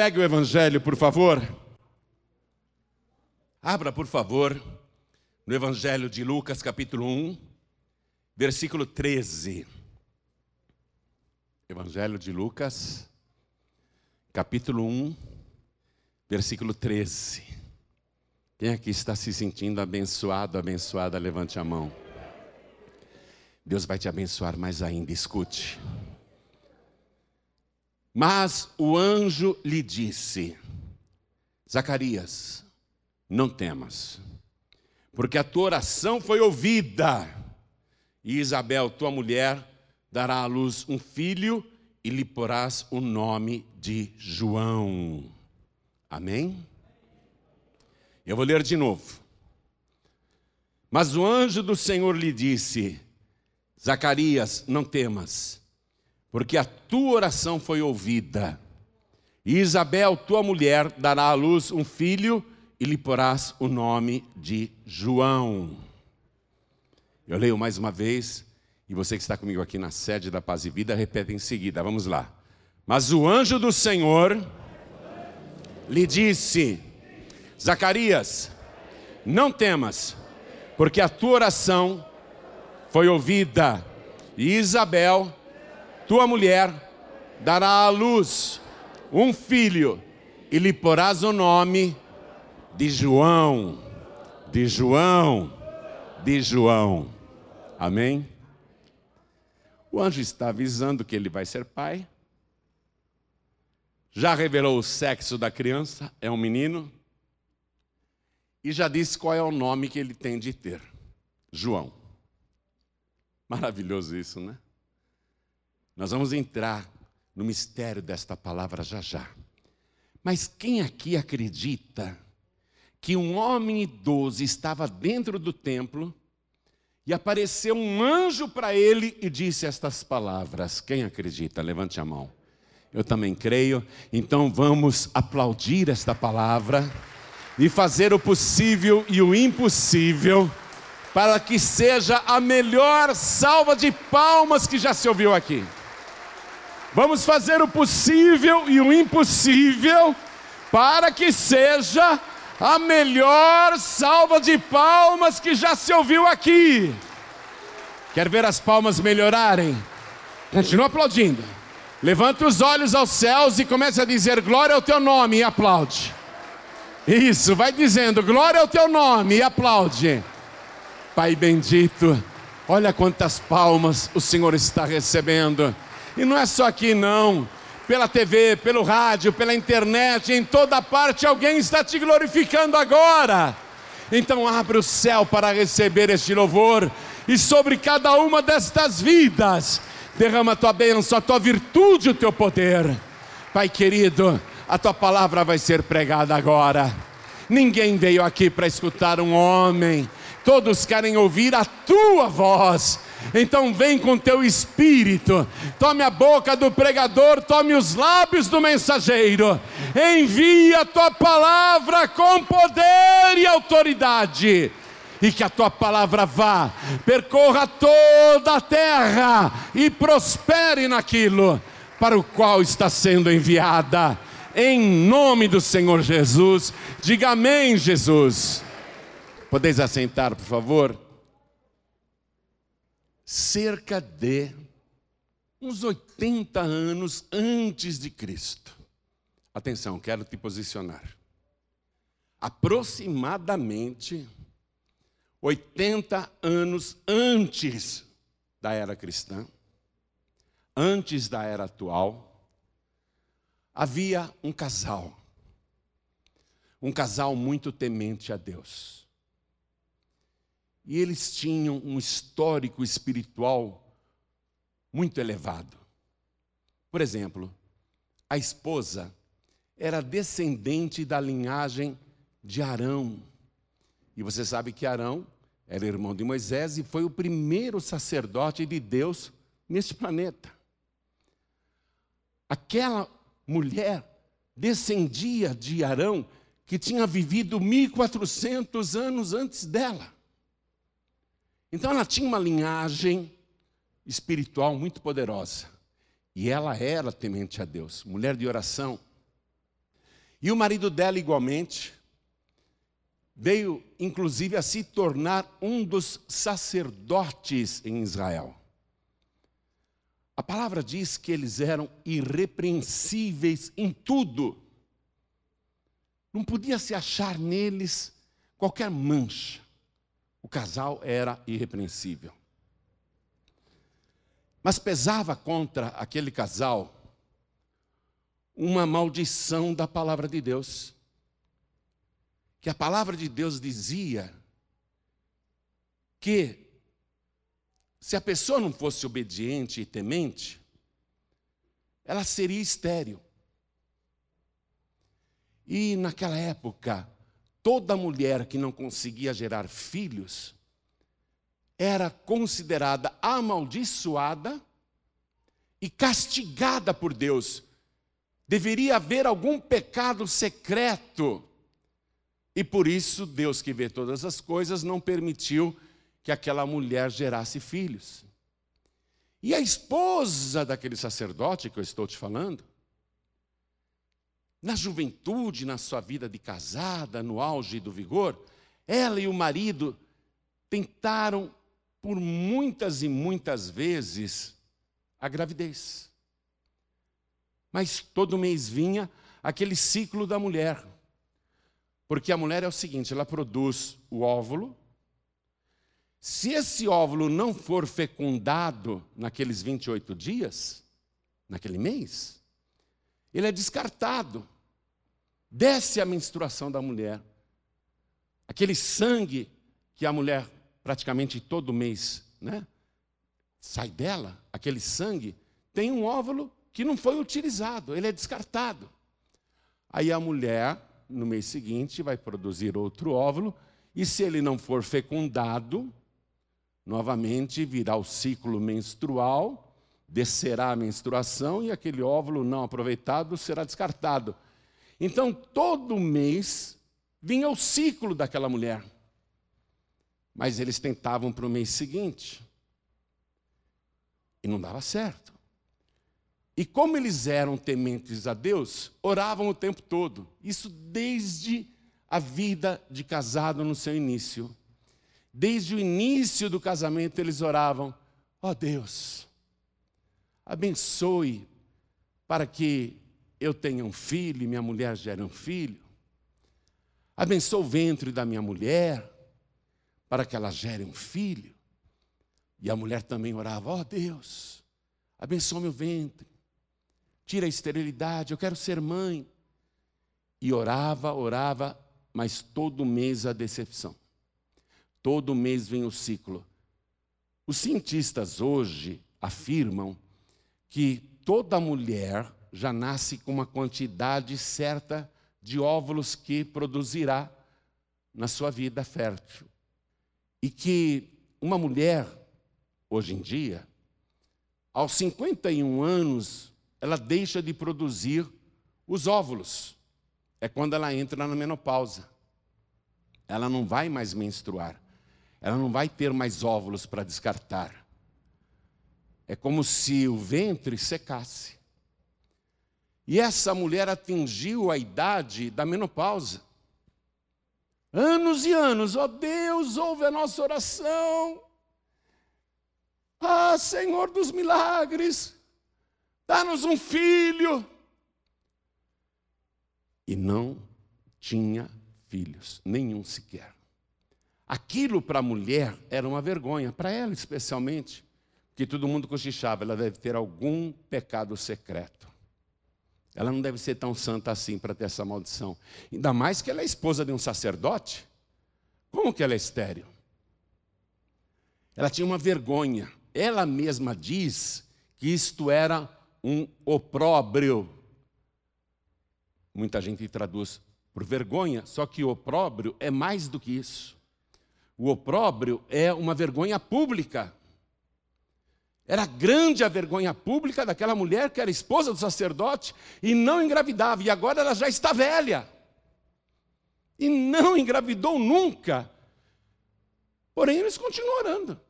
Pegue o Evangelho, por favor. Abra, por favor, no Evangelho de Lucas, capítulo 1, versículo 13. Evangelho de Lucas, capítulo 1, versículo 13. Quem aqui está se sentindo abençoado, abençoada, levante a mão. Deus vai te abençoar mais ainda, escute. Mas o anjo lhe disse: Zacarias, não temas, porque a tua oração foi ouvida, e Isabel, tua mulher, dará à luz um filho, e lhe porás o nome de João. Amém? Eu vou ler de novo. Mas o anjo do Senhor lhe disse: Zacarias, não temas porque a tua oração foi ouvida. E Isabel, tua mulher, dará à luz um filho e lhe porás o nome de João. Eu leio mais uma vez, e você que está comigo aqui na sede da Paz e Vida, repete em seguida, vamos lá. Mas o anjo do Senhor lhe disse: Zacarias, não temas, porque a tua oração foi ouvida, e Isabel, tua mulher dará à luz um filho e lhe porás o nome de João, de João, de João. Amém? O anjo está avisando que ele vai ser pai. Já revelou o sexo da criança, é um menino. E já disse qual é o nome que ele tem de ter: João. Maravilhoso isso, né? Nós vamos entrar no mistério desta palavra já já. Mas quem aqui acredita que um homem idoso estava dentro do templo e apareceu um anjo para ele e disse estas palavras? Quem acredita? Levante a mão. Eu também creio. Então vamos aplaudir esta palavra e fazer o possível e o impossível para que seja a melhor salva de palmas que já se ouviu aqui. Vamos fazer o possível e o impossível para que seja a melhor salva de palmas que já se ouviu aqui. Quer ver as palmas melhorarem? Continua aplaudindo. Levanta os olhos aos céus e comece a dizer glória ao teu nome e aplaude. Isso, vai dizendo glória ao teu nome e aplaude. Pai bendito, olha quantas palmas o Senhor está recebendo. E não é só aqui, não. Pela TV, pelo rádio, pela internet, em toda parte alguém está te glorificando agora. Então abre o céu para receber este louvor e sobre cada uma destas vidas derrama a tua bênção, a tua virtude, o teu poder. Pai querido, a tua palavra vai ser pregada agora. Ninguém veio aqui para escutar um homem, todos querem ouvir a tua voz. Então vem com teu espírito, tome a boca do pregador, tome os lábios do mensageiro, envia a tua palavra com poder e autoridade, e que a tua palavra vá, percorra toda a terra e prospere naquilo para o qual está sendo enviada. Em nome do Senhor Jesus, diga amém, Jesus. Podeis assentar, por favor? Cerca de uns 80 anos antes de Cristo. Atenção, quero te posicionar. Aproximadamente 80 anos antes da era cristã, antes da era atual, havia um casal. Um casal muito temente a Deus. E eles tinham um histórico espiritual muito elevado. Por exemplo, a esposa era descendente da linhagem de Arão. E você sabe que Arão era irmão de Moisés e foi o primeiro sacerdote de Deus neste planeta. Aquela mulher descendia de Arão, que tinha vivido 1400 anos antes dela. Então ela tinha uma linhagem espiritual muito poderosa. E ela era temente a Deus, mulher de oração. E o marido dela, igualmente, veio inclusive a se tornar um dos sacerdotes em Israel. A palavra diz que eles eram irrepreensíveis em tudo. Não podia se achar neles qualquer mancha. O casal era irrepreensível. Mas pesava contra aquele casal uma maldição da palavra de Deus. Que a palavra de Deus dizia que se a pessoa não fosse obediente e temente, ela seria estéril. E naquela época, toda mulher que não conseguia gerar filhos era considerada amaldiçoada e castigada por Deus. Deveria haver algum pecado secreto. E por isso, Deus que vê todas as coisas não permitiu que aquela mulher gerasse filhos. E a esposa daquele sacerdote que eu estou te falando, na juventude, na sua vida de casada, no auge do vigor, ela e o marido tentaram por muitas e muitas vezes a gravidez. Mas todo mês vinha aquele ciclo da mulher. Porque a mulher é o seguinte: ela produz o óvulo. Se esse óvulo não for fecundado naqueles 28 dias, naquele mês, ele é descartado. Desce a menstruação da mulher. Aquele sangue que a mulher praticamente todo mês, né? Sai dela, aquele sangue, tem um óvulo que não foi utilizado, ele é descartado. Aí a mulher, no mês seguinte, vai produzir outro óvulo, e se ele não for fecundado, novamente virá o ciclo menstrual, descerá a menstruação e aquele óvulo não aproveitado será descartado. Então, todo mês vinha o ciclo daquela mulher. Mas eles tentavam para o mês seguinte. E não dava certo. E como eles eram tementes a Deus, oravam o tempo todo. Isso desde a vida de casado no seu início. Desde o início do casamento eles oravam: ó oh Deus, abençoe para que eu tenha um filho e minha mulher gere um filho. Abençoe o ventre da minha mulher para que ela gere um filho. E a mulher também orava: Ó oh, Deus, abençoa meu ventre, tira a esterilidade, eu quero ser mãe. E orava, orava, mas todo mês a decepção. Todo mês vem o ciclo. Os cientistas hoje afirmam que toda mulher já nasce com uma quantidade certa de óvulos que produzirá na sua vida fértil. E que uma mulher, hoje em dia, aos 51 anos, ela deixa de produzir os óvulos. É quando ela entra na menopausa. Ela não vai mais menstruar. Ela não vai ter mais óvulos para descartar. É como se o ventre secasse. E essa mulher atingiu a idade da menopausa. Anos e anos, ó oh Deus, ouve a nossa oração. Ah, Senhor dos milagres, dá-nos um filho. E não tinha filhos, nenhum sequer. Aquilo para a mulher era uma vergonha, para ela especialmente, que todo mundo cochichava, ela deve ter algum pecado secreto. Ela não deve ser tão santa assim para ter essa maldição. Ainda mais que ela é esposa de um sacerdote. Como que ela é estéreo? Ela tinha uma vergonha. Ela mesma diz que isto era um opróbrio. Muita gente traduz por vergonha, só que o opróbrio é mais do que isso. O opróbrio é uma vergonha pública. Era grande a vergonha pública daquela mulher que era esposa do sacerdote e não engravidava, e agora ela já está velha. E não engravidou nunca. Porém, eles continuam orando.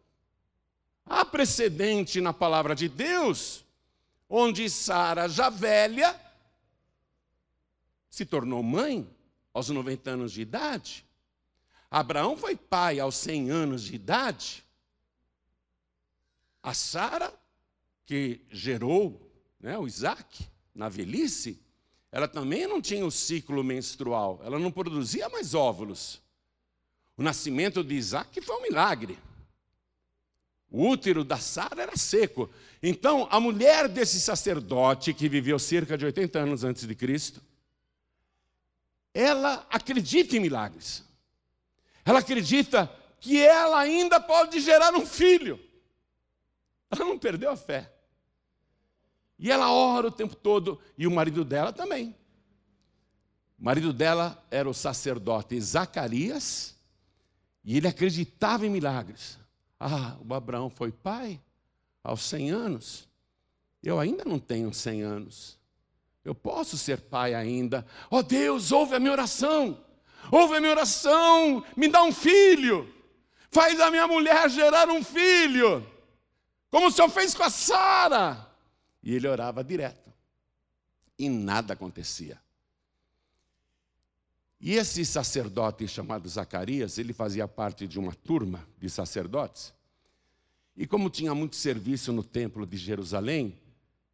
Há precedente na palavra de Deus, onde Sara, já velha, se tornou mãe aos 90 anos de idade. Abraão foi pai aos 100 anos de idade. A Sara, que gerou né, o Isaac na velhice, ela também não tinha o ciclo menstrual, ela não produzia mais óvulos. O nascimento de Isaac foi um milagre. O útero da Sara era seco. Então, a mulher desse sacerdote, que viveu cerca de 80 anos antes de Cristo, ela acredita em milagres. Ela acredita que ela ainda pode gerar um filho. Ela não perdeu a fé. E ela ora o tempo todo, e o marido dela também. O marido dela era o sacerdote Zacarias, e ele acreditava em milagres. Ah, o Abraão foi pai aos 100 anos. Eu ainda não tenho 100 anos. Eu posso ser pai ainda. Oh Deus, ouve a minha oração. Ouve a minha oração. Me dá um filho. Faz a minha mulher gerar um filho. Como o Senhor fez com a Sara. E ele orava direto. E nada acontecia. E esse sacerdote chamado Zacarias, ele fazia parte de uma turma de sacerdotes. E como tinha muito serviço no templo de Jerusalém,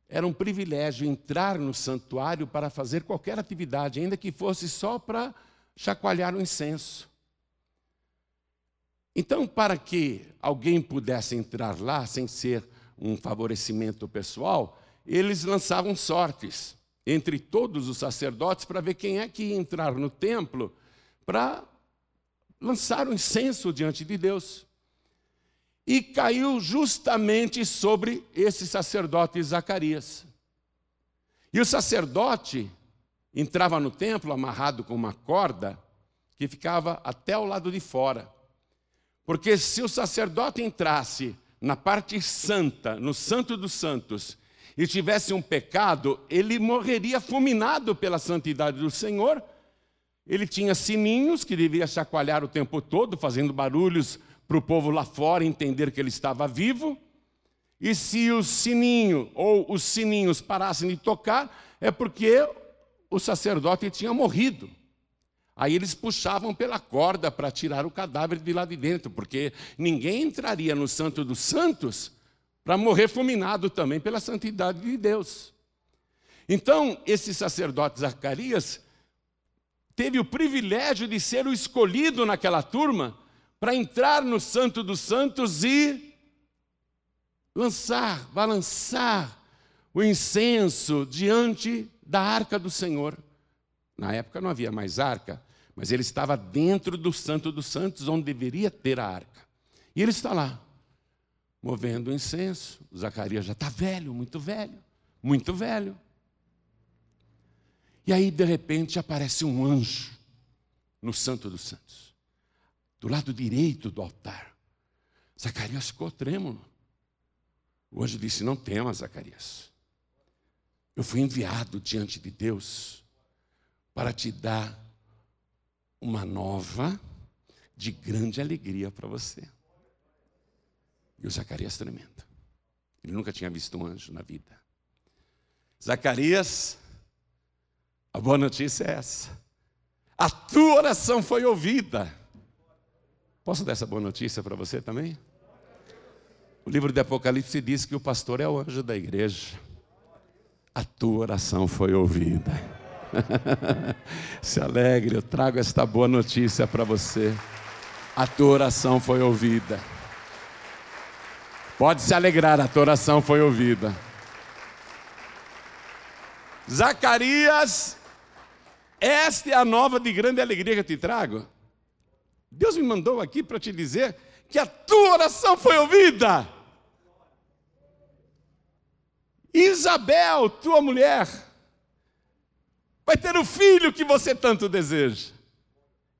era um privilégio entrar no santuário para fazer qualquer atividade, ainda que fosse só para chacoalhar o incenso. Então, para que alguém pudesse entrar lá sem ser um favorecimento pessoal, eles lançavam sortes entre todos os sacerdotes para ver quem é que ia entrar no templo para lançar o incenso diante de Deus. E caiu justamente sobre esse sacerdote Zacarias. E o sacerdote entrava no templo amarrado com uma corda que ficava até o lado de fora. Porque se o sacerdote entrasse na parte santa, no Santo dos Santos, e tivesse um pecado, ele morreria fulminado pela santidade do Senhor. Ele tinha sininhos que devia chacoalhar o tempo todo, fazendo barulhos para o povo lá fora entender que ele estava vivo. E se o sininho ou os sininhos parassem de tocar, é porque o sacerdote tinha morrido. Aí eles puxavam pela corda para tirar o cadáver de lá de dentro, porque ninguém entraria no Santo dos Santos para morrer fulminado também pela santidade de Deus. Então, esse sacerdote Zacarias teve o privilégio de ser o escolhido naquela turma para entrar no Santo dos Santos e lançar, balançar o incenso diante da arca do Senhor. Na época não havia mais arca, mas ele estava dentro do Santo dos Santos, onde deveria ter a arca. E ele está lá movendo o incenso. Zacarias já está velho, muito velho, muito velho. E aí, de repente, aparece um anjo no Santo dos Santos, do lado direito do altar. Zacarias ficou trêmulo. O anjo disse: Não temas, Zacarias. Eu fui enviado diante de Deus para te dar uma nova de grande alegria para você. E o Zacarias tremendo. Ele nunca tinha visto um anjo na vida. Zacarias, a boa notícia é essa. A tua oração foi ouvida. Posso dar essa boa notícia para você também? O livro de Apocalipse diz que o pastor é o anjo da igreja. A tua oração foi ouvida. Se alegre, eu trago esta boa notícia para você. A tua oração foi ouvida. Pode se alegrar, a tua oração foi ouvida. Zacarias, esta é a nova de grande alegria que eu te trago. Deus me mandou aqui para te dizer que a tua oração foi ouvida. Isabel, tua mulher, vai ter o filho que você tanto deseja.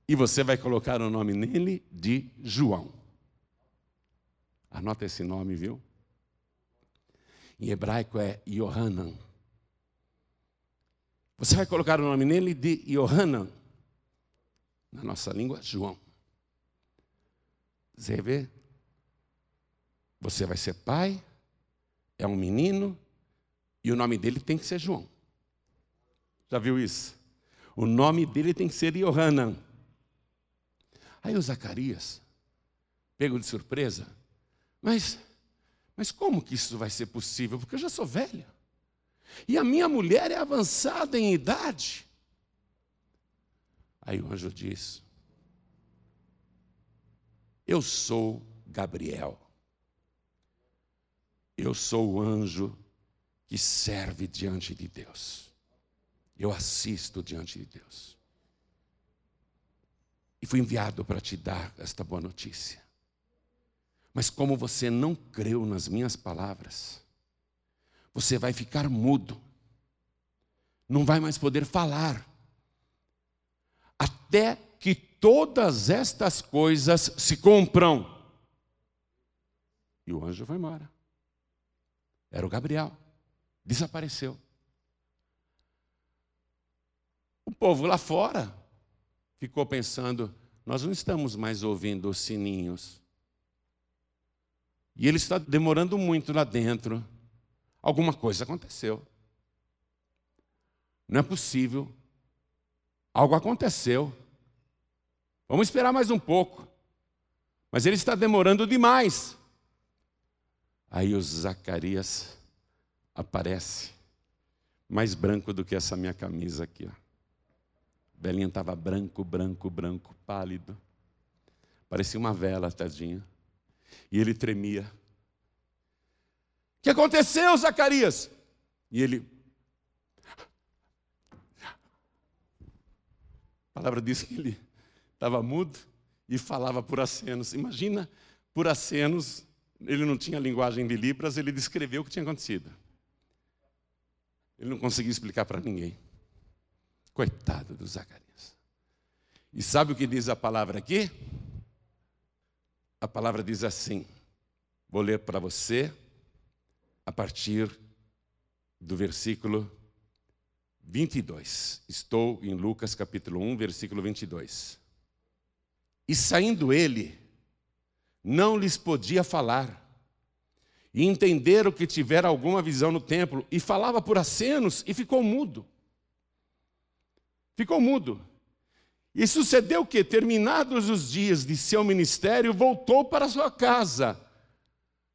E você vai colocar o nome nele de João. Anota esse nome, viu? Em hebraico é Yohanan. Você vai colocar o nome nele de Yohanan. Na nossa língua, João. Você vê? Você vai ser pai, é um menino, e o nome dele tem que ser João. Já viu isso? O nome dele tem que ser Yohanan. Aí o Zacarias, pego de surpresa, mas, mas como que isso vai ser possível? Porque eu já sou velha. E a minha mulher é avançada em idade. Aí o anjo diz: Eu sou Gabriel. Eu sou o anjo que serve diante de Deus. Eu assisto diante de Deus. E fui enviado para te dar esta boa notícia. Mas como você não creu nas minhas palavras, você vai ficar mudo, não vai mais poder falar, até que todas estas coisas se cumpram. E o anjo foi embora. Era o Gabriel. Desapareceu. O povo lá fora ficou pensando: nós não estamos mais ouvindo os sininhos. E ele está demorando muito lá dentro. Alguma coisa aconteceu. Não é possível. Algo aconteceu. Vamos esperar mais um pouco. Mas ele está demorando demais. Aí o Zacarias aparece, mais branco do que essa minha camisa aqui. Ó. Belinha estava branco, branco, branco, pálido. Parecia uma vela, tadinha. E ele tremia. O que aconteceu, Zacarias? E ele. A palavra diz que ele estava mudo e falava por acenos. Imagina por acenos ele não tinha linguagem de Libras, ele descreveu o que tinha acontecido. Ele não conseguia explicar para ninguém. Coitado do Zacarias. E sabe o que diz a palavra aqui? A palavra diz assim: vou ler para você a partir do versículo 22. Estou em Lucas capítulo 1, versículo 22. E saindo ele, não lhes podia falar. E entenderam que tivera alguma visão no templo, e falava por acenos, e ficou mudo. Ficou mudo. E sucedeu que, terminados os dias de seu ministério, voltou para sua casa.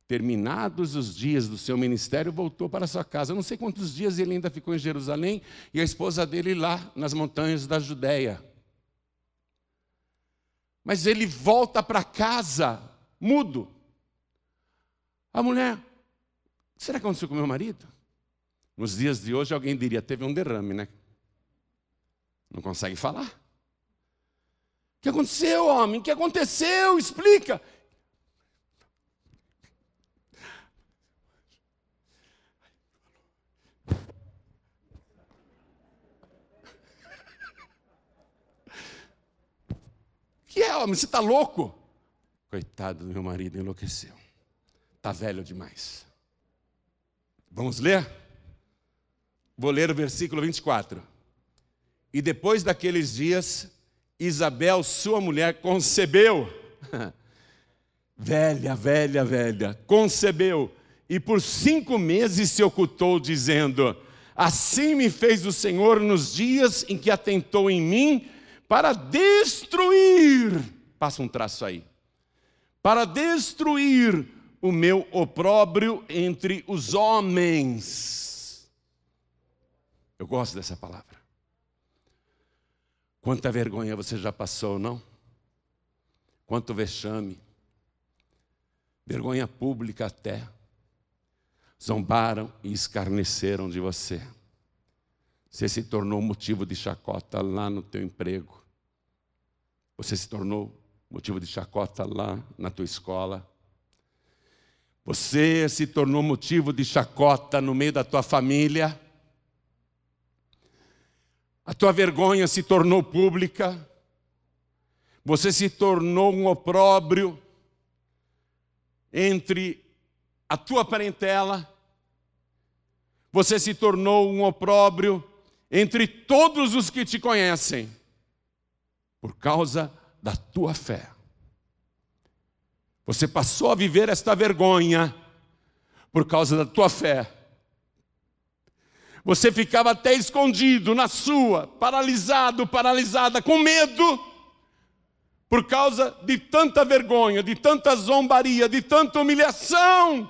Terminados os dias do seu ministério, voltou para sua casa. Eu não sei quantos dias ele ainda ficou em Jerusalém e a esposa dele lá nas montanhas da Judéia. Mas ele volta para casa mudo. A mulher, será que aconteceu com meu marido? Nos dias de hoje alguém diria, teve um derrame, né? Não consegue falar. O que aconteceu, homem? O que aconteceu? Explica. Que é, homem? Você está louco? Coitado do meu marido, enlouqueceu. Está velho demais. Vamos ler? Vou ler o versículo 24. E depois daqueles dias, Isabel, sua mulher, concebeu. velha, velha, velha. Concebeu. E por cinco meses se ocultou, dizendo: Assim me fez o Senhor nos dias em que atentou em mim para destruir. Passa um traço aí para destruir o meu opróbrio entre os homens. Eu gosto dessa palavra. Quanta vergonha você já passou, não? Quanto vexame. Vergonha pública até. Zombaram e escarneceram de você. Você se tornou motivo de chacota lá no teu emprego. Você se tornou motivo de chacota lá na tua escola. Você se tornou motivo de chacota no meio da tua família. A tua vergonha se tornou pública. Você se tornou um opróbrio entre a tua parentela. Você se tornou um opróbrio entre todos os que te conhecem, por causa da tua fé. Você passou a viver esta vergonha por causa da tua fé. Você ficava até escondido na sua, paralisado, paralisada, com medo, por causa de tanta vergonha, de tanta zombaria, de tanta humilhação.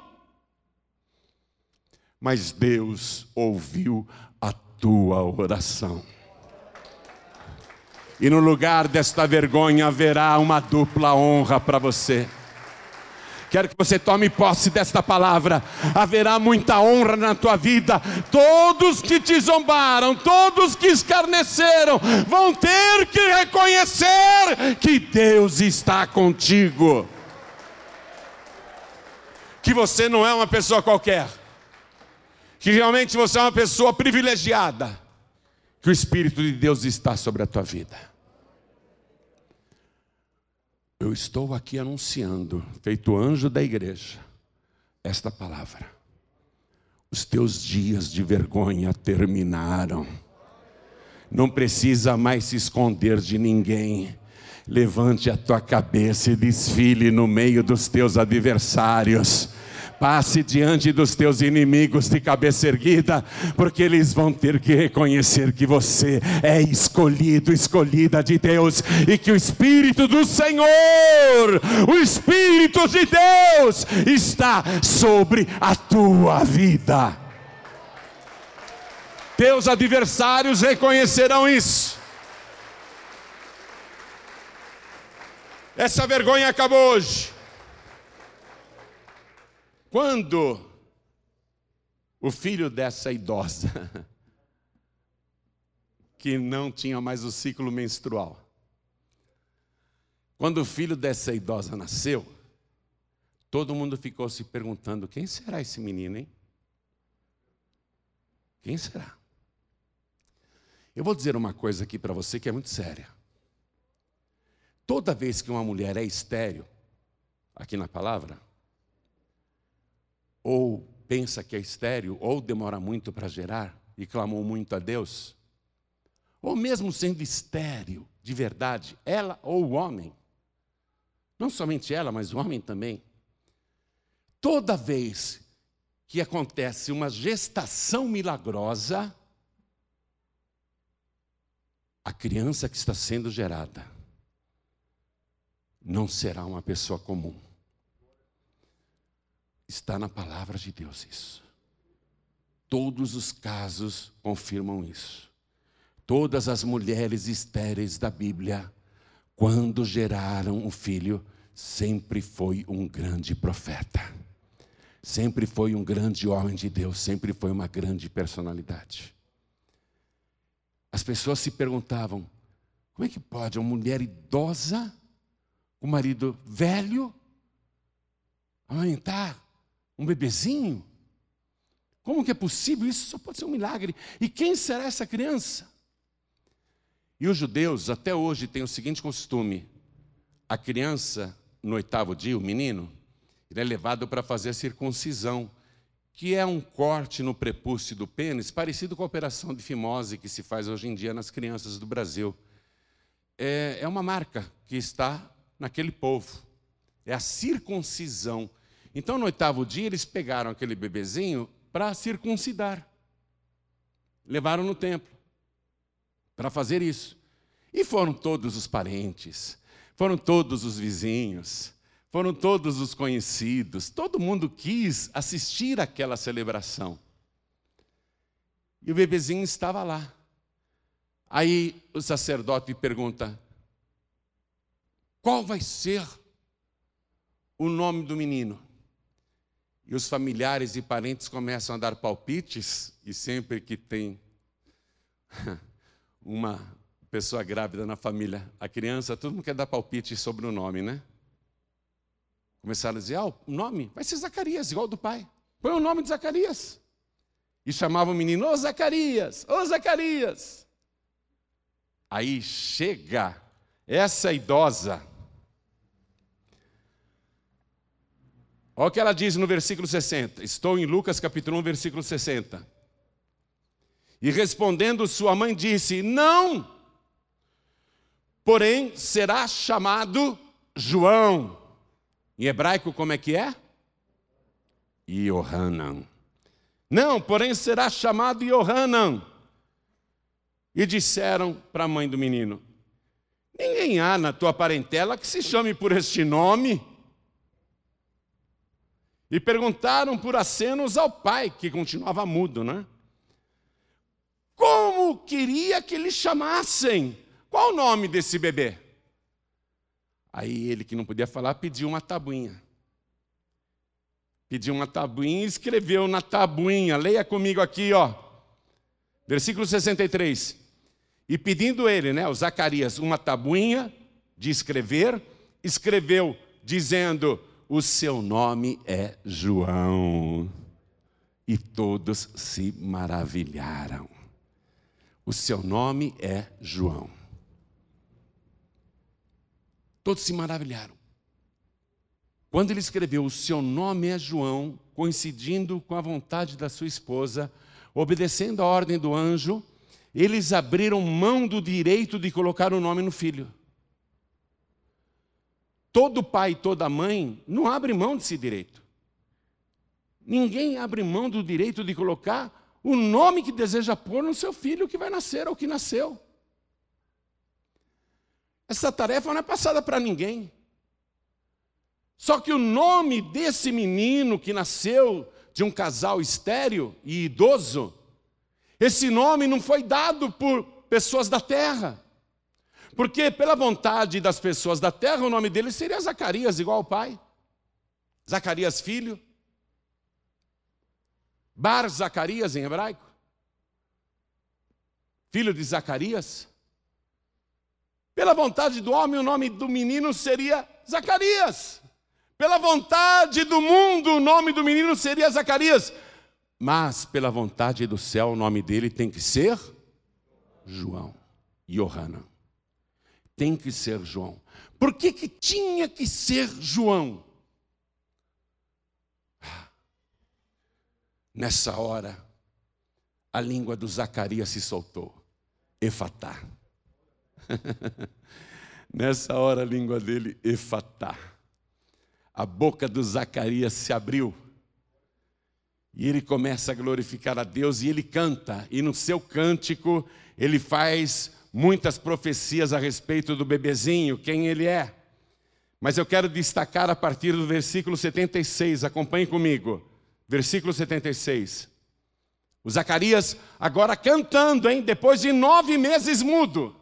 Mas Deus ouviu a tua oração. E no lugar desta vergonha haverá uma dupla honra para você. Quero que você tome posse desta palavra. Haverá muita honra na tua vida. Todos que te zombaram, todos que escarneceram, vão ter que reconhecer que Deus está contigo. Que você não é uma pessoa qualquer. Que realmente você é uma pessoa privilegiada. Que o Espírito de Deus está sobre a tua vida. Eu estou aqui anunciando, feito anjo da igreja, esta palavra. Os teus dias de vergonha terminaram. Não precisa mais se esconder de ninguém. Levante a tua cabeça e desfile no meio dos teus adversários Passe diante dos teus inimigos de cabeça erguida, porque eles vão ter que reconhecer que você é escolhido, escolhida de Deus, e que o Espírito do Senhor, o Espírito de Deus, está sobre a tua vida. Teus adversários reconhecerão isso. Essa vergonha acabou hoje. Quando o filho dessa idosa, que não tinha mais o ciclo menstrual, quando o filho dessa idosa nasceu, todo mundo ficou se perguntando: quem será esse menino, hein? Quem será? Eu vou dizer uma coisa aqui para você que é muito séria. Toda vez que uma mulher é estéreo, aqui na palavra, ou pensa que é estéreo, ou demora muito para gerar e clamou muito a Deus, ou mesmo sendo estéreo de verdade, ela ou o homem, não somente ela, mas o homem também, toda vez que acontece uma gestação milagrosa, a criança que está sendo gerada não será uma pessoa comum. Está na palavra de Deus isso. Todos os casos confirmam isso. Todas as mulheres estéreis da Bíblia, quando geraram um filho, sempre foi um grande profeta. Sempre foi um grande homem de Deus, sempre foi uma grande personalidade. As pessoas se perguntavam: como é que pode uma mulher idosa, o um marido velho, amamentar um bebezinho? Como que é possível? Isso só pode ser um milagre. E quem será essa criança? E os judeus até hoje têm o seguinte costume: a criança, no oitavo dia, o menino, ele é levado para fazer a circuncisão, que é um corte no prepúcio do pênis, parecido com a operação de fimose que se faz hoje em dia nas crianças do Brasil. É, é uma marca que está naquele povo. É a circuncisão então, no oitavo dia, eles pegaram aquele bebezinho para circuncidar. Levaram no templo para fazer isso. E foram todos os parentes, foram todos os vizinhos, foram todos os conhecidos, todo mundo quis assistir àquela celebração. E o bebezinho estava lá. Aí o sacerdote pergunta: qual vai ser o nome do menino? E os familiares e parentes começam a dar palpites, e sempre que tem uma pessoa grávida na família, a criança, todo mundo quer dar palpite sobre o nome, né? Começaram a dizer: ah, o nome vai ser Zacarias, igual do pai. Põe o nome de Zacarias. E chamava o menino: Ô Zacarias, ô Zacarias. Aí chega essa idosa, Olha o que ela diz no versículo 60. Estou em Lucas capítulo 1, versículo 60. E respondendo sua mãe disse: Não, porém será chamado João. Em hebraico, como é que é? Yohanan. Não, porém será chamado Yohanan. E disseram para a mãe do menino: Ninguém há na tua parentela que se chame por este nome. E perguntaram por acenos ao pai, que continuava mudo, né? Como queria que lhe chamassem? Qual o nome desse bebê? Aí ele, que não podia falar, pediu uma tabuinha. Pediu uma tabuinha e escreveu na tabuinha. Leia comigo aqui, ó. Versículo 63. E pedindo ele, né, o Zacarias, uma tabuinha de escrever, escreveu dizendo: O seu nome é João. E todos se maravilharam. O seu nome é João. Todos se maravilharam. Quando ele escreveu: O seu nome é João, coincidindo com a vontade da sua esposa, obedecendo a ordem do anjo, eles abriram mão do direito de colocar o nome no filho. Todo pai e toda mãe não abre mão desse direito. Ninguém abre mão do direito de colocar o nome que deseja pôr no seu filho que vai nascer ou que nasceu. Essa tarefa não é passada para ninguém. Só que o nome desse menino que nasceu de um casal estéreo e idoso, esse nome não foi dado por pessoas da terra. Porque, pela vontade das pessoas da terra, o nome dele seria Zacarias, igual ao pai. Zacarias, filho. Bar Zacarias em hebraico. Filho de Zacarias. Pela vontade do homem, o nome do menino seria Zacarias. Pela vontade do mundo, o nome do menino seria Zacarias. Mas, pela vontade do céu, o nome dele tem que ser João. Johanna. Tem que ser João. Por que, que tinha que ser João? Nessa hora, a língua do Zacarias se soltou. Efatá. Nessa hora, a língua dele, Efatá a boca do Zacarias se abriu. E ele começa a glorificar a Deus e ele canta, e no seu cântico ele faz muitas profecias a respeito do bebezinho, quem ele é. Mas eu quero destacar a partir do versículo 76, acompanhe comigo. Versículo 76. O Zacarias agora cantando, hein? Depois de nove meses mudo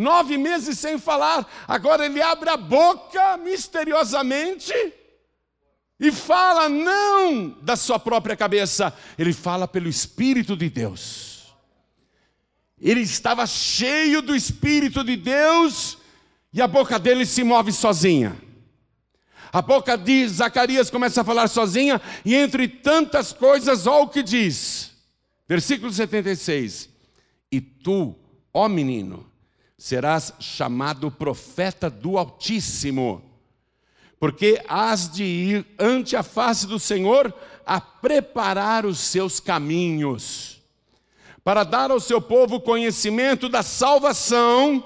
nove meses sem falar, agora ele abre a boca misteriosamente e fala não da sua própria cabeça, ele fala pelo Espírito de Deus. Ele estava cheio do Espírito de Deus e a boca dele se move sozinha. A boca de Zacarias começa a falar sozinha, e entre tantas coisas, olha o que diz. Versículo 76. E tu, ó menino, serás chamado profeta do Altíssimo, porque has de ir ante a face do Senhor a preparar os seus caminhos, para dar ao seu povo conhecimento da salvação,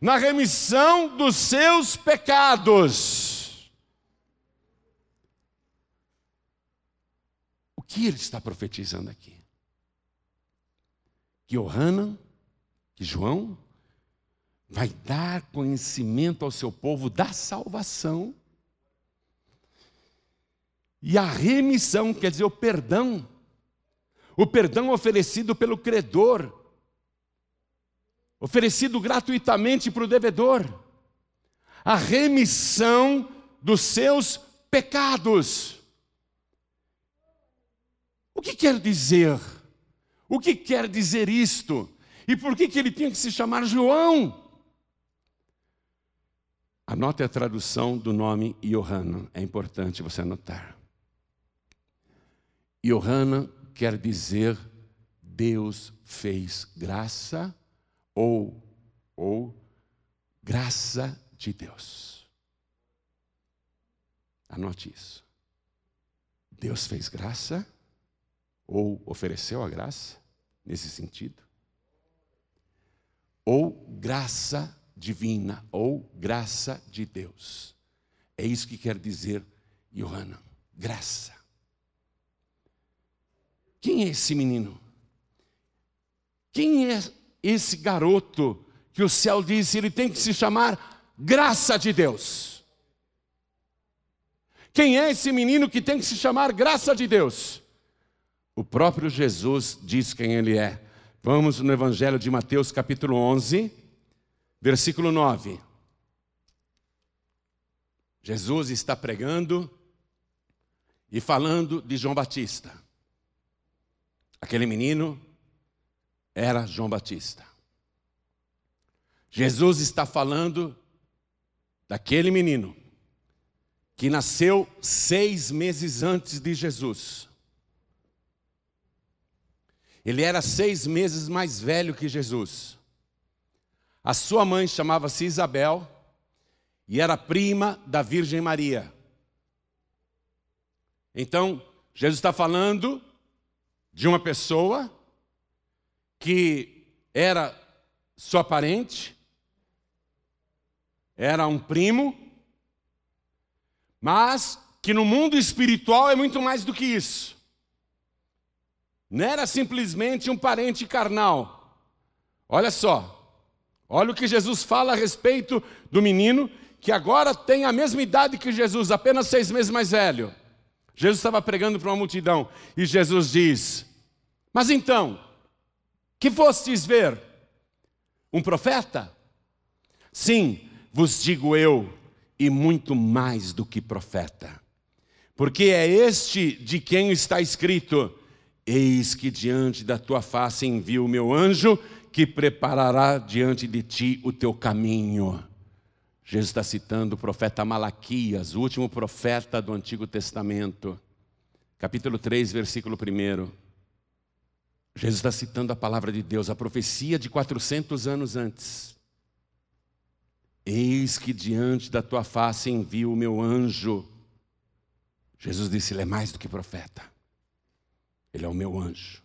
na remissão dos seus pecados. O que ele está profetizando aqui? Que Johanan, que João, vai dar conhecimento ao seu povo da salvação. E a remissão, quer dizer, o perdão. O perdão oferecido pelo credor, oferecido gratuitamente para o devedor. A remissão dos seus pecados. O que quer dizer? O que quer dizer isto? E por que, que ele tinha que se chamar João? Anote a tradução do nome Johanna, é importante você anotar. Johanna quer dizer Deus fez graça ou ou graça de Deus. Anote isso. Deus fez graça ou ofereceu a graça nesse sentido? Ou graça divina ou graça de Deus. É isso que quer dizer Johanna, graça. Quem é esse menino? Quem é esse garoto que o céu disse ele tem que se chamar graça de Deus? Quem é esse menino que tem que se chamar graça de Deus? O próprio Jesus diz quem ele é. Vamos no Evangelho de Mateus, capítulo 11, versículo 9. Jesus está pregando e falando de João Batista. Aquele menino era João Batista. Jesus está falando daquele menino que nasceu seis meses antes de Jesus. Ele era seis meses mais velho que Jesus. A sua mãe chamava-se Isabel e era prima da Virgem Maria. Então, Jesus está falando de uma pessoa que era sua parente, era um primo, mas que no mundo espiritual é muito mais do que isso. Não era simplesmente um parente carnal. Olha só, olha o que Jesus fala a respeito do menino que agora tem a mesma idade que Jesus, apenas seis meses mais velho. Jesus estava pregando para uma multidão e Jesus diz: Mas então, que fostes ver? Um profeta? Sim, vos digo eu, e muito mais do que profeta. Porque é este de quem está escrito: Eis que diante da tua face envio o meu anjo, que preparará diante de ti o teu caminho. Jesus está citando o profeta Malaquias, o último profeta do Antigo Testamento, capítulo 3, versículo 1. Jesus está citando a palavra de Deus, a profecia de 400 anos antes. Eis que diante da tua face envio o meu anjo. Jesus disse: Ele é mais do que profeta, ele é o meu anjo,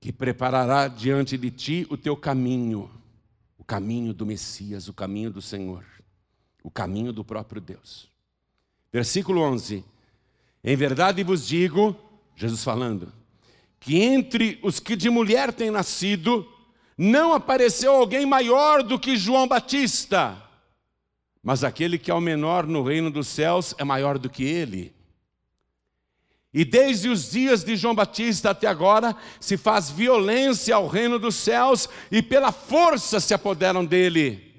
que preparará diante de ti o teu caminho, caminho do Messias, o caminho do Senhor, o caminho do próprio Deus. Versículo 11: Em verdade vos digo, Jesus falando, que entre os que de mulher têm nascido, não apareceu alguém maior do que João Batista, mas aquele que é o menor no reino dos céus é maior do que ele. E desde os dias de João Batista até agora se faz violência ao reino dos céus e pela força se apoderam dele.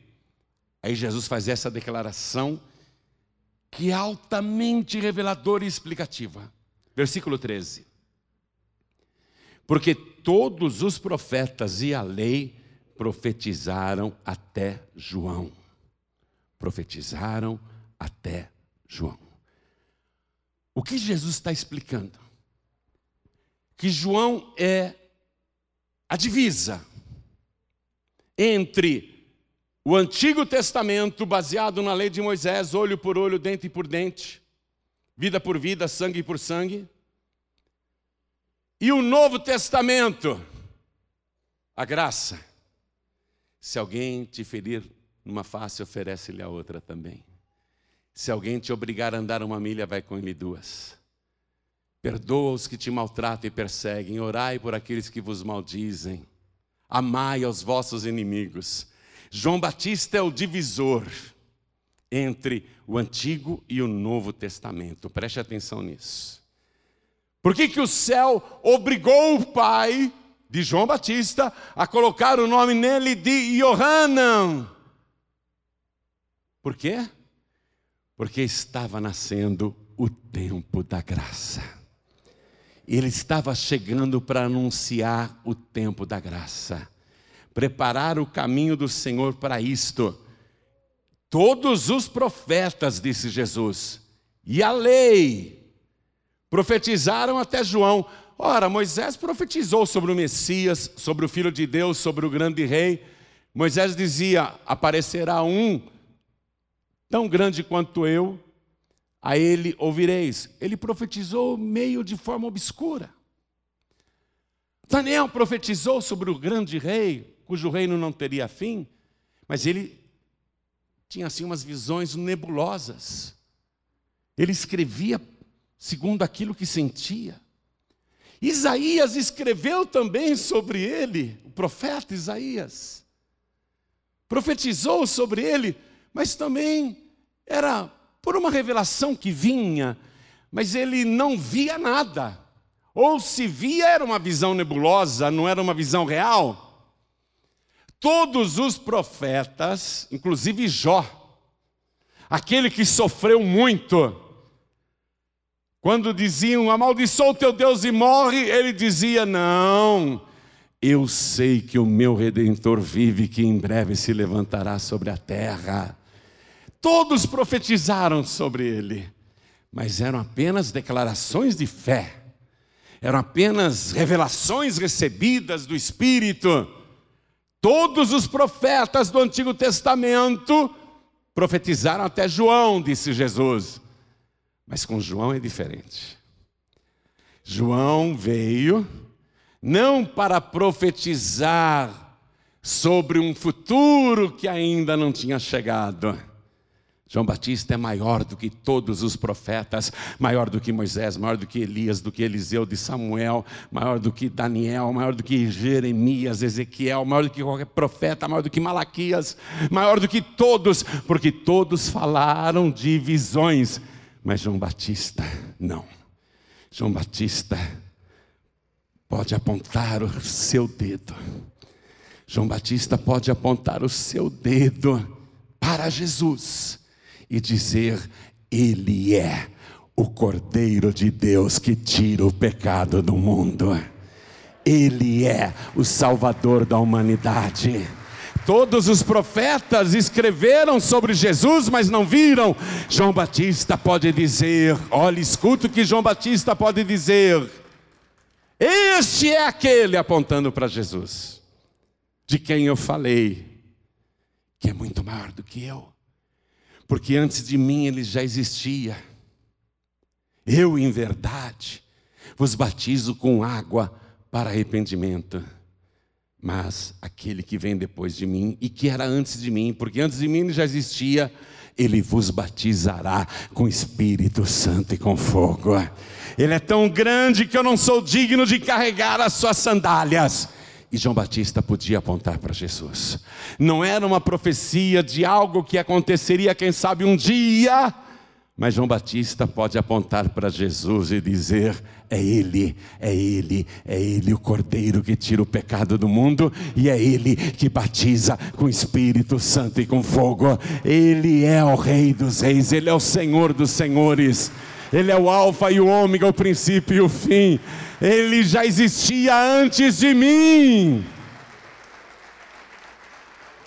Aí Jesus faz essa declaração que é altamente reveladora e explicativa. Versículo 13. Porque todos os profetas e a lei profetizaram até João. Profetizaram até João. O que Jesus está explicando? Que João é a divisa entre o Antigo Testamento, baseado na lei de Moisés, olho por olho, dente por dente, vida por vida, sangue por sangue, e o Novo Testamento, a graça. Se alguém te ferir numa face, oferece-lhe a outra também. Se alguém te obrigar a andar uma milha, vai com ele duas. Perdoa os que te maltratam e perseguem, orai por aqueles que vos maldizem, amai aos vossos inimigos. João Batista é o divisor entre o Antigo e o Novo Testamento, preste atenção nisso. Por que, que o céu obrigou o pai de João Batista a colocar o nome nele de Yohanan? Por quê? Porque estava nascendo o tempo da graça. Ele estava chegando para anunciar o tempo da graça, preparar o caminho do Senhor para isto. Todos os profetas, disse Jesus, e a lei Profetizaram até João. Ora, Moisés profetizou sobre o Messias, sobre o Filho de Deus, sobre o grande rei. Moisés dizia: aparecerá um tão grande quanto eu, a ele ouvireis. Ele profetizou meio de forma obscura. Daniel profetizou sobre o grande rei, cujo reino não teria fim, mas ele tinha assim umas visões nebulosas. Ele escrevia segundo aquilo que sentia. Isaías escreveu também sobre ele, o profeta Isaías. Profetizou sobre ele, mas também era por uma revelação que vinha, mas ele não via nada. Ou se via, era uma visão nebulosa, não era uma visão real. Todos os profetas, inclusive Jó, aquele que sofreu muito, quando diziam, amaldiçoa o teu Deus e morre, ele dizia, não, eu sei que o meu redentor vive, que em breve se levantará sobre a terra. Todos profetizaram sobre ele, mas eram apenas declarações de fé, eram apenas revelações recebidas do Espírito. Todos os profetas do Antigo Testamento profetizaram até João, disse Jesus. Mas com João é diferente. João veio não para profetizar sobre um futuro que ainda não tinha chegado. João Batista é maior do que todos os profetas, maior do que Moisés, maior do que Elias, do que Eliseu, de Samuel, maior do que Daniel, maior do que Jeremias, Ezequiel, maior do que qualquer profeta, maior do que Malaquias, maior do que todos, porque todos falaram de visões, mas João Batista não. João Batista pode apontar o seu dedo. João Batista pode apontar o seu dedo para Jesus e dizer: Ele é o Cordeiro de Deus que tira o pecado do mundo. Ele é o Salvador da humanidade. Todos os profetas escreveram sobre Jesus, mas não viram. João Batista pode dizer: olha, escuta o que João Batista pode dizer. Este é aquele, apontando para Jesus, de quem eu falei, que é muito maior do que eu porque antes de mim ele já existia. Eu, em verdade, vos batizo com água para arrependimento. Mas aquele que vem depois de mim e que era antes de mim, porque antes de mim ele já existia, ele vos batizará com Espírito Santo e com fogo. Ele é tão grande que eu não sou digno de carregar as suas sandálias. E João Batista podia apontar para Jesus. Não era uma profecia de algo que aconteceria, quem sabe, um dia. Mas João Batista pode apontar para Jesus e dizer: é Ele, é Ele, é Ele o Cordeiro que tira o pecado do mundo, e é Ele que batiza com Espírito Santo e com fogo. Ele é o Rei dos Reis, Ele é o Senhor dos Senhores. Ele é o Alfa e o Ômega, o princípio e o fim. Ele já existia antes de mim.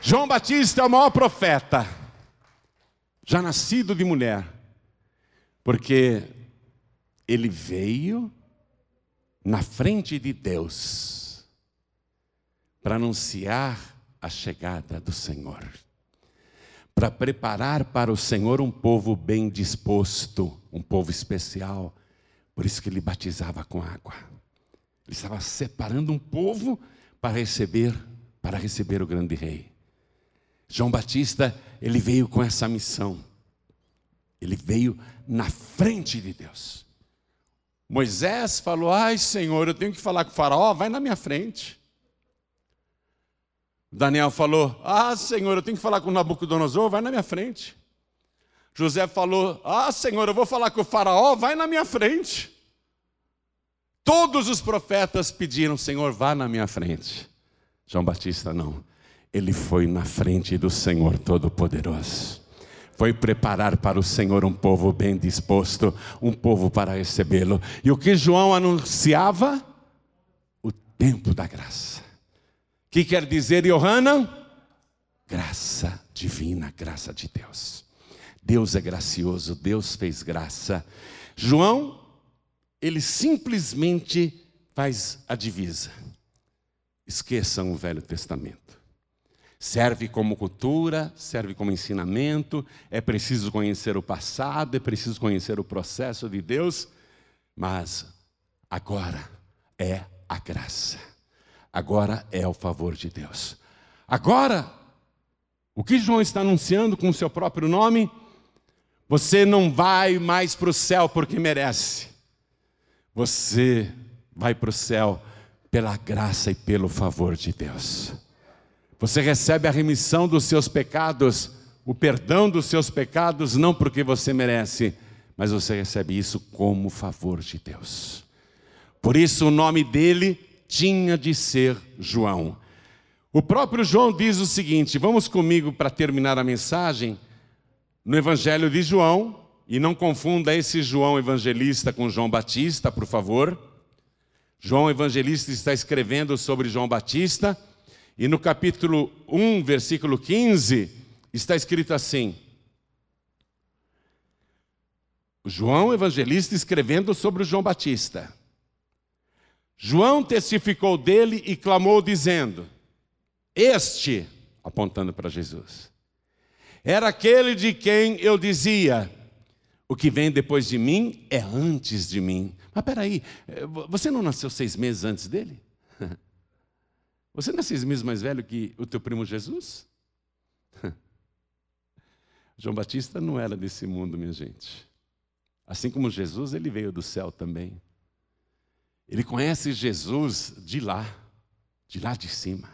João Batista é o maior profeta, já nascido de mulher, porque ele veio na frente de Deus para anunciar a chegada do Senhor para preparar para o Senhor um povo bem disposto, um povo especial. Por isso que ele batizava com água. Ele estava separando um povo para receber, para receber o grande rei. João Batista, ele veio com essa missão. Ele veio na frente de Deus. Moisés falou: Ai, Senhor, eu tenho que falar com o Faraó, vai na minha frente. Daniel falou: Ah, Senhor, eu tenho que falar com Nabucodonosor, vai na minha frente. José falou: Ah, Senhor, eu vou falar com o Faraó, vai na minha frente. Todos os profetas pediram: Senhor, vá na minha frente. João Batista não. Ele foi na frente do Senhor Todo-Poderoso. Foi preparar para o Senhor um povo bem disposto, um povo para recebê-lo. E o que João anunciava? O tempo da graça que quer dizer, Johanna? Graça divina, graça de Deus. Deus é gracioso, Deus fez graça. João, ele simplesmente faz a divisa. Esqueçam o Velho Testamento. Serve como cultura, serve como ensinamento, é preciso conhecer o passado, é preciso conhecer o processo de Deus, mas agora é a graça agora é o favor de Deus. Agora, o que João está anunciando com o seu próprio nome? Você não vai mais para o céu porque merece. Você vai para o céu pela graça e pelo favor de Deus. Você recebe a remissão dos seus pecados, o perdão dos seus pecados, não porque você merece, mas você recebe isso como favor de Deus. Por isso o nome dele tinha de ser João. O próprio João diz o seguinte: vamos comigo para terminar a mensagem, no Evangelho de João, e não confunda esse João evangelista com João Batista, por favor. João evangelista está escrevendo sobre João Batista, e no capítulo 1, versículo 15, está escrito assim: João evangelista escrevendo sobre João Batista. João testificou dele e clamou, dizendo: Este, apontando para Jesus, era aquele de quem eu dizia: O que vem depois de mim é antes de mim. Mas peraí, você não nasceu seis meses antes dele? Você não é seis meses mais velho que o teu primo Jesus? João Batista não era desse mundo, minha gente. Assim como Jesus, ele veio do céu também. Ele conhece Jesus de lá, de lá de cima.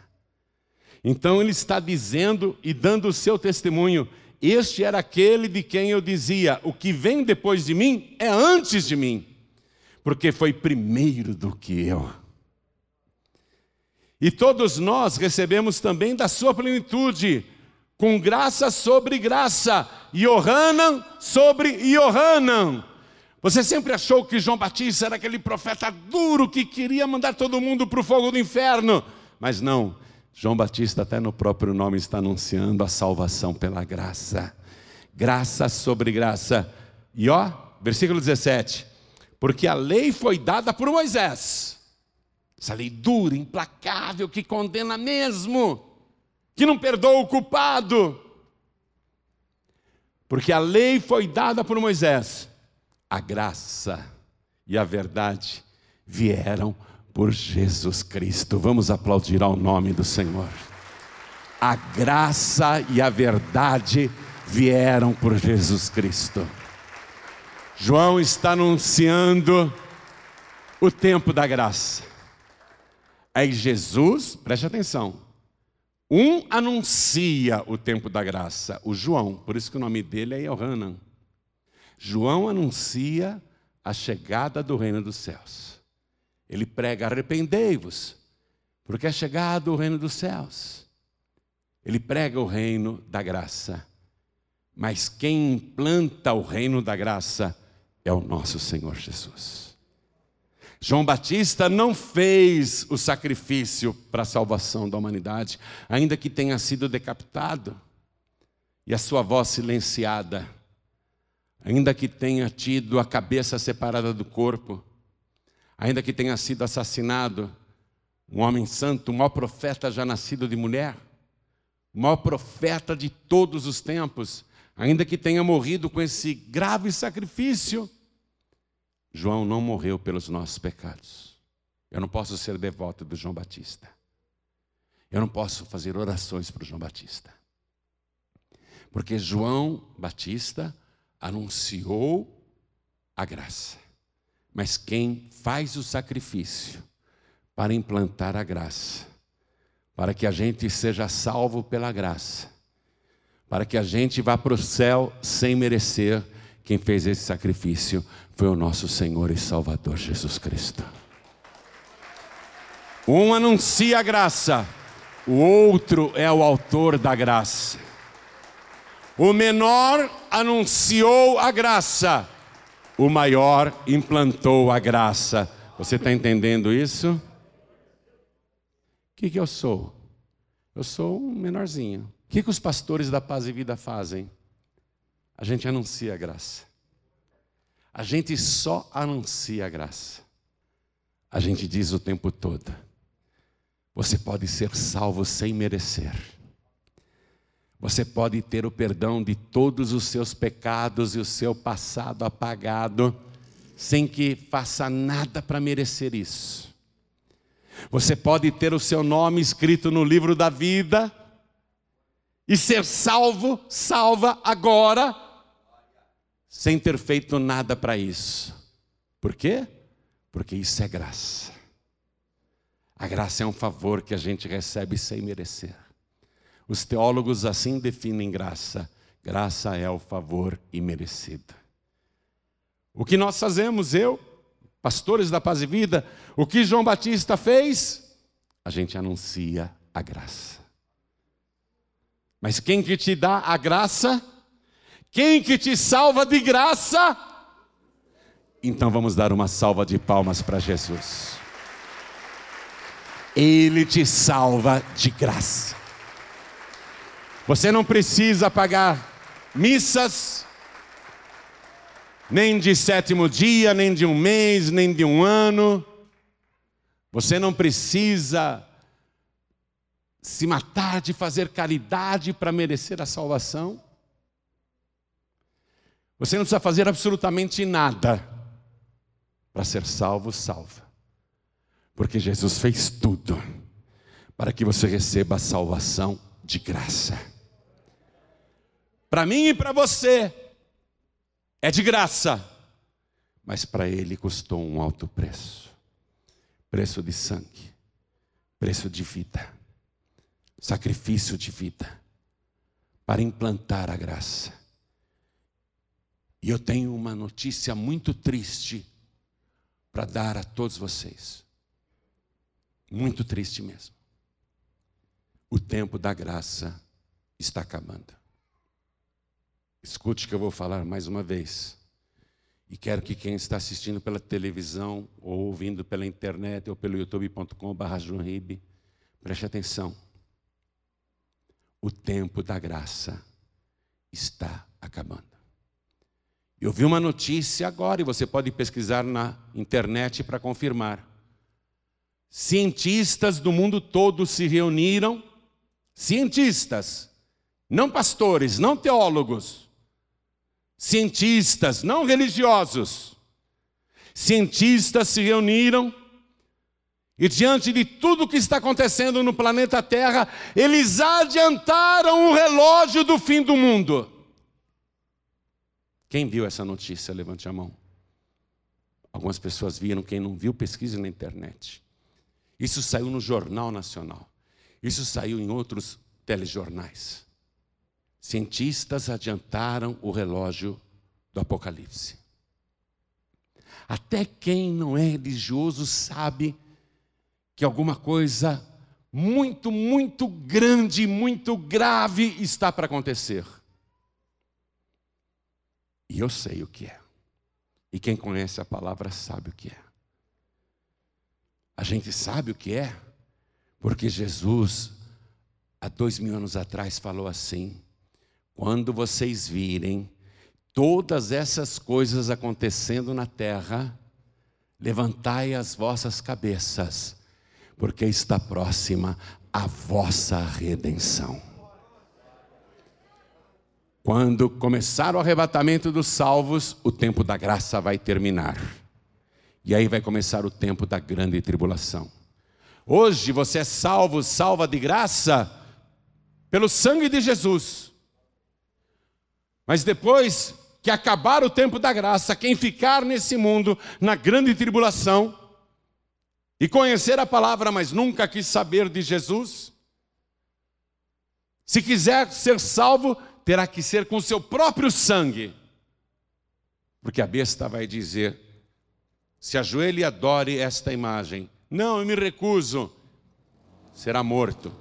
Então ele está dizendo e dando o seu testemunho: Este era aquele de quem eu dizia: O que vem depois de mim é antes de mim, porque foi primeiro do que eu. E todos nós recebemos também da sua plenitude, com graça sobre graça, Yohanan sobre Yohanan. Você sempre achou que João Batista era aquele profeta duro que queria mandar todo mundo para o fogo do inferno, mas não. João Batista, até no próprio nome, está anunciando a salvação pela graça. Graça sobre graça. E ó, versículo 17: Porque a lei foi dada por Moisés, essa lei dura, implacável, que condena mesmo, que não perdoa o culpado. Porque a lei foi dada por Moisés, a graça e a verdade vieram por Jesus Cristo. Vamos aplaudir ao nome do Senhor. A graça e a verdade vieram por Jesus Cristo. João está anunciando o tempo da graça. Aí Jesus, preste atenção, um anuncia o tempo da graça, o João, por isso que o nome dele é Yohanan. João anuncia a chegada do reino dos céus. Ele prega: arrependei-vos, porque é chegado o reino dos céus. Ele prega o reino da graça. Mas quem implanta o reino da graça é o nosso Senhor Jesus. João Batista não fez o sacrifício para a salvação da humanidade, ainda que tenha sido decapitado e a sua voz silenciada, ainda que tenha tido a cabeça separada do corpo, ainda que tenha sido assassinado, um homem santo, o maior profeta já nascido de mulher, o maior profeta de todos os tempos, ainda que tenha morrido com esse grave sacrifício, João não morreu pelos nossos pecados. Eu não posso ser devoto do João Batista. Eu não posso fazer orações para o João Batista. Porque João Batista anunciou a graça. Mas quem faz o sacrifício para implantar a graça, para que a gente seja salvo pela graça, para que a gente vá para o céu sem merecer, quem fez esse sacrifício foi o nosso Senhor e Salvador Jesus Cristo. Um anuncia a graça, o outro é o autor da graça. O menor anunciou a graça, o maior implantou a graça. Você está entendendo isso? O que, que eu sou? Eu sou um menorzinho. O que, que os pastores da paz e vida fazem? A gente anuncia a graça. A gente só anuncia a graça. A gente diz o tempo todo: você pode ser salvo sem merecer. Você pode ter o perdão de todos os seus pecados e o seu passado apagado, sem que faça nada para merecer isso. Você pode ter o seu nome escrito no livro da vida e ser salvo, salva agora sem ter feito nada para isso. Por quê? Porque isso é graça. A graça é um favor que a gente recebe sem merecer. Os teólogos assim definem graça: graça é o favor imerecido. O que nós fazemos, eu, pastores da paz e vida, o que João Batista fez? A gente anuncia a graça. Mas quem que te dá a graça? Quem que te salva de graça? Então vamos dar uma salva de palmas para Jesus. Ele te salva de graça. Você não precisa pagar missas, nem de sétimo dia, nem de um mês, nem de um ano. Você não precisa se matar de fazer caridade para merecer a salvação. Você não precisa fazer absolutamente nada para ser salvo, salva. Porque Jesus fez tudo para que você receba a salvação de graça. Para mim e para você é de graça, mas para ele custou um alto preço preço de sangue, preço de vida, sacrifício de vida, para implantar a graça. E eu tenho uma notícia muito triste para dar a todos vocês. Muito triste mesmo. O tempo da graça está acabando. Escute que eu vou falar mais uma vez. E quero que quem está assistindo pela televisão, ou ouvindo pela internet, ou pelo youtube.com.br, preste atenção. O tempo da graça está acabando. Eu vi uma notícia agora, e você pode pesquisar na internet para confirmar. Cientistas do mundo todo se reuniram, cientistas, não pastores, não teólogos, cientistas, não religiosos. Cientistas se reuniram e, diante de tudo que está acontecendo no planeta Terra, eles adiantaram o relógio do fim do mundo. Quem viu essa notícia? Levante a mão. Algumas pessoas viram, quem não viu, pesquise na internet. Isso saiu no Jornal Nacional. Isso saiu em outros telejornais. Cientistas adiantaram o relógio do Apocalipse. Até quem não é religioso sabe que alguma coisa muito, muito grande, muito grave está para acontecer. E eu sei o que é. E quem conhece a palavra sabe o que é. A gente sabe o que é, porque Jesus, há dois mil anos atrás, falou assim: quando vocês virem todas essas coisas acontecendo na terra, levantai as vossas cabeças, porque está próxima a vossa redenção. Quando começar o arrebatamento dos salvos, o tempo da graça vai terminar. E aí vai começar o tempo da grande tribulação. Hoje você é salvo, salva de graça, pelo sangue de Jesus. Mas depois que acabar o tempo da graça, quem ficar nesse mundo, na grande tribulação, e conhecer a palavra, mas nunca quis saber de Jesus, se quiser ser salvo, terá que ser com seu próprio sangue. Porque a besta vai dizer: se ajoelhe e adore esta imagem. Não, eu me recuso. Será morto.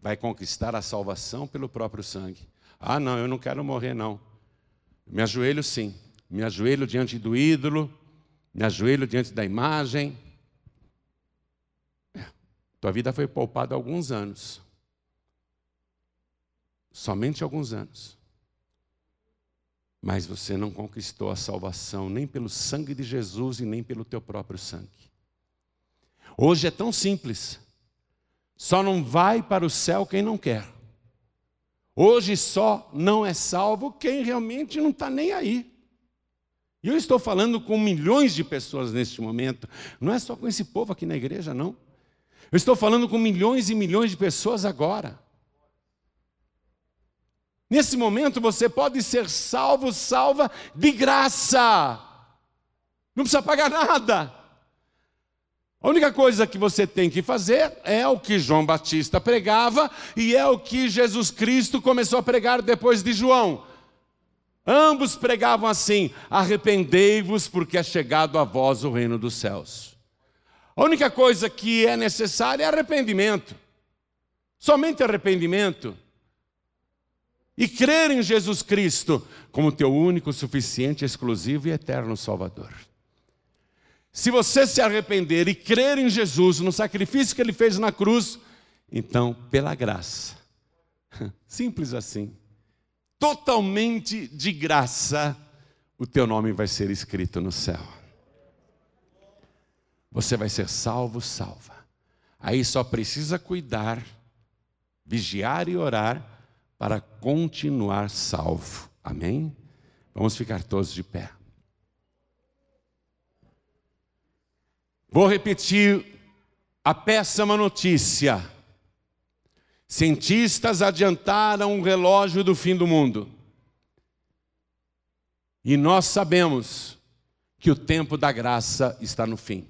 Vai conquistar a salvação pelo próprio sangue. Ah, não, eu não quero morrer, não. Me ajoelho sim. Me ajoelho diante do ídolo, me ajoelho diante da imagem. É, tua vida foi poupada alguns anos. Somente alguns anos. Mas você não conquistou a salvação nem pelo sangue de Jesus e nem pelo teu próprio sangue. Hoje é tão simples. Só não vai para o céu quem não quer. Hoje só não é salvo quem realmente não está nem aí. E eu estou falando com milhões de pessoas neste momento, não é só com esse povo aqui na igreja, não. Eu estou falando com milhões e milhões de pessoas agora. Nesse momento você pode ser salvo, salva de graça. Não precisa pagar nada. A única coisa que você tem que fazer é o que João Batista pregava e é o que Jesus Cristo começou a pregar depois de João. Ambos pregavam assim: arrependei-vos, porque é chegado a vós o reino dos céus. A única coisa que é necessária é arrependimento, somente arrependimento. E crer em Jesus Cristo como teu único, suficiente, exclusivo e eterno Salvador. Se você se arrepender e crer em Jesus, no sacrifício que ele fez na cruz, então, pela graça, simples assim, totalmente de graça, o teu nome vai ser escrito no céu. Você vai ser salvo, salva. Aí só precisa cuidar, vigiar e orar para continuar salvo. Amém? Vamos ficar todos de pé. Vou repetir a péssima notícia. Cientistas adiantaram o relógio do fim do mundo. E nós sabemos que o tempo da graça está no fim.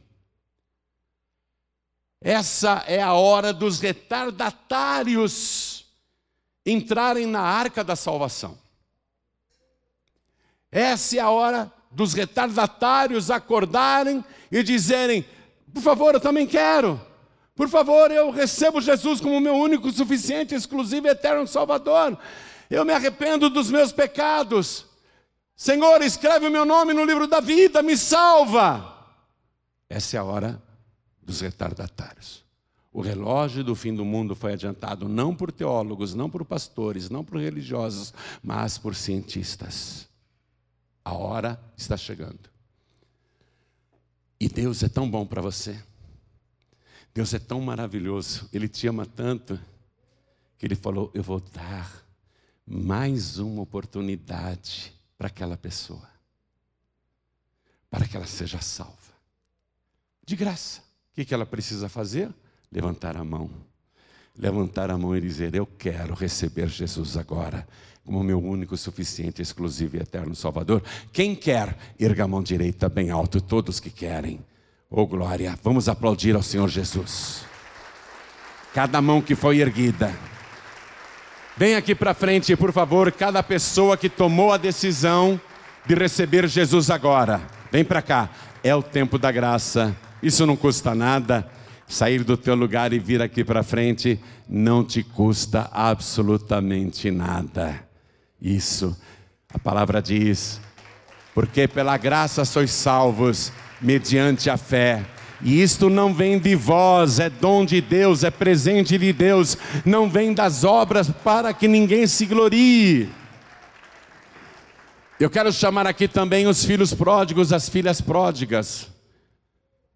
Essa é a hora dos retardatários entrarem na arca da salvação. Essa é a hora dos retardatários acordarem e dizerem: por favor, eu também quero. Por favor, eu recebo Jesus como meu único, suficiente, exclusivo e eterno Salvador. Eu me arrependo dos meus pecados. Senhor, escreve o meu nome no livro da vida, me salva. Essa é a hora dos retardatários. O relógio do fim do mundo foi adiantado não por teólogos, não por pastores, não por religiosos, mas por cientistas. A hora está chegando. E Deus é tão bom para você. Deus é tão maravilhoso. Ele te ama tanto que ele falou: Eu vou dar mais uma oportunidade para aquela pessoa, para que ela seja salva. De graça. O que ela precisa fazer? Levantar a mão. Levantar a mão e dizer: Eu quero receber Jesus agora como meu único, suficiente, exclusivo e eterno Salvador. Quem quer, erga a mão direita bem alto, todos que querem. Oh glória, vamos aplaudir ao Senhor Jesus. Cada mão que foi erguida. Vem aqui para frente, por favor, cada pessoa que tomou a decisão de receber Jesus agora. Vem para cá. É o tempo da graça. Isso não custa nada. Sair do teu lugar e vir aqui para frente não te custa absolutamente nada. Isso. A palavra diz: porque pela graça sois salvos, mediante a fé. E isto não vem de vós, é dom de Deus, é presente de Deus, não vem das obras para que ninguém se glorie. Eu quero chamar aqui também os filhos pródigos, as filhas pródigas.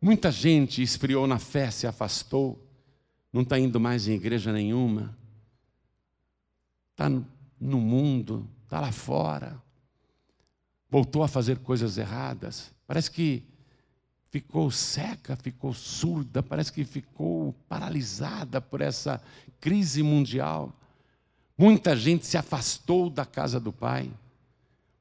Muita gente esfriou na fé, se afastou, não está indo mais em igreja nenhuma, está no mundo, está lá fora, voltou a fazer coisas erradas, parece que ficou seca, ficou surda, parece que ficou paralisada por essa crise mundial. Muita gente se afastou da casa do Pai.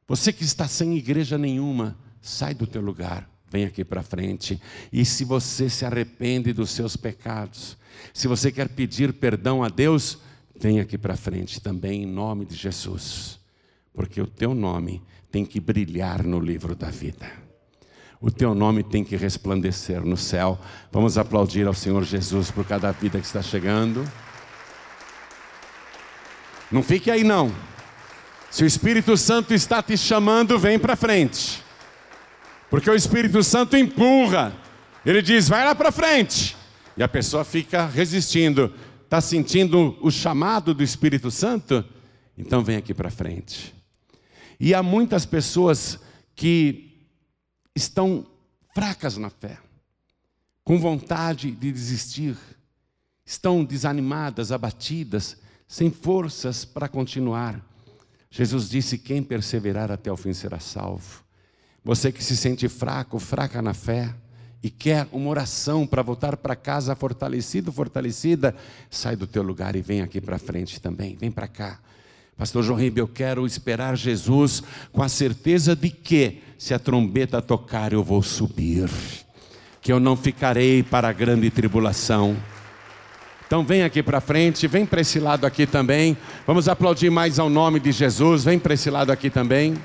Você que está sem igreja nenhuma, sai do teu lugar, vem aqui para frente. E se você se arrepende dos seus pecados, se você quer pedir perdão a Deus, Vem aqui para frente também, em nome de Jesus, porque o teu nome tem que brilhar no livro da vida. O teu nome tem que resplandecer no céu. Vamos aplaudir ao Senhor Jesus por cada vida que está chegando. Não fique aí não. Se o Espírito Santo está te chamando, vem para frente. Porque o Espírito Santo empurra. Ele diz: "Vai lá para frente". E a pessoa fica resistindo. Está sentindo o chamado do Espírito Santo? Então vem aqui para frente. E há muitas pessoas que estão fracas na fé, com vontade de desistir, estão desanimadas, abatidas, sem forças para continuar. Jesus disse: Quem perseverar até o fim será salvo. Você que se sente fraco, fraca na fé, e quer uma oração para voltar para casa fortalecido, fortalecida, sai do teu lugar e vem aqui para frente também, vem para cá. Pastor João Ribeiro, eu quero esperar Jesus com a certeza de que, se a trombeta tocar, eu vou subir, que eu não ficarei para a grande tribulação. Então vem aqui para frente, vem para esse lado aqui também. Vamos aplaudir mais ao nome de Jesus. Vem para esse lado aqui também.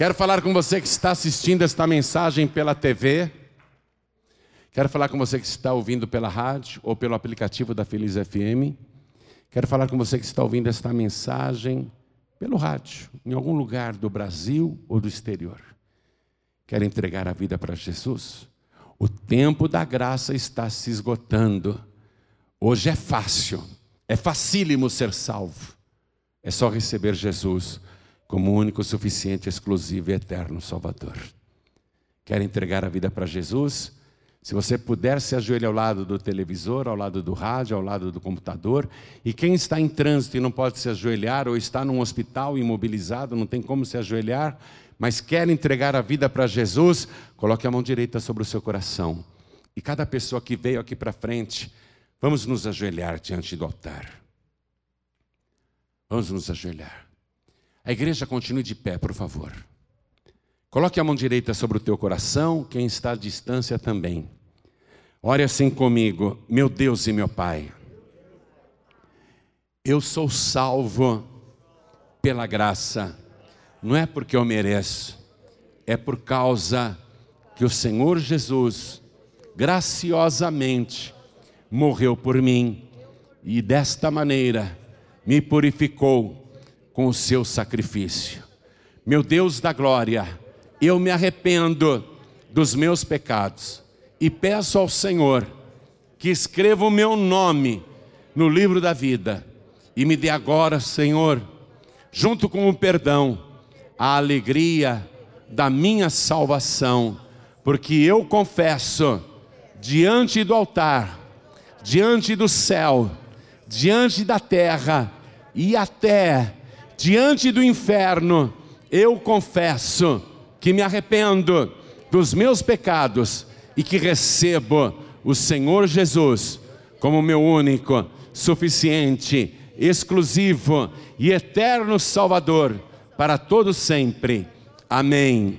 Quero falar com você que está assistindo esta mensagem pela TV. Quero falar com você que está ouvindo pela rádio ou pelo aplicativo da Feliz FM. Quero falar com você que está ouvindo esta mensagem pelo rádio, em algum lugar do Brasil ou do exterior. Quer entregar a vida para Jesus? O tempo da graça está se esgotando. Hoje é fácil, é facílimo ser salvo. É só receber Jesus como único, suficiente, exclusivo e eterno Salvador. Quer entregar a vida para Jesus? Se você puder se ajoelhar ao lado do televisor, ao lado do rádio, ao lado do computador, e quem está em trânsito e não pode se ajoelhar, ou está num hospital imobilizado, não tem como se ajoelhar, mas quer entregar a vida para Jesus, coloque a mão direita sobre o seu coração. E cada pessoa que veio aqui para frente, vamos nos ajoelhar diante do altar. Vamos nos ajoelhar. A igreja continue de pé, por favor. Coloque a mão direita sobre o teu coração, quem está à distância também. Ore assim comigo, meu Deus e meu Pai. Eu sou salvo pela graça, não é porque eu mereço, é por causa que o Senhor Jesus graciosamente morreu por mim e desta maneira me purificou com o seu sacrifício. Meu Deus da glória, eu me arrependo dos meus pecados e peço ao Senhor que escreva o meu nome no livro da vida e me dê agora, Senhor, junto com o perdão, a alegria da minha salvação, porque eu confesso diante do altar, diante do céu, diante da terra e até diante do inferno, eu confesso que me arrependo dos meus pecados e que recebo o Senhor Jesus como meu único, suficiente, exclusivo e eterno Salvador para todo sempre. Amém.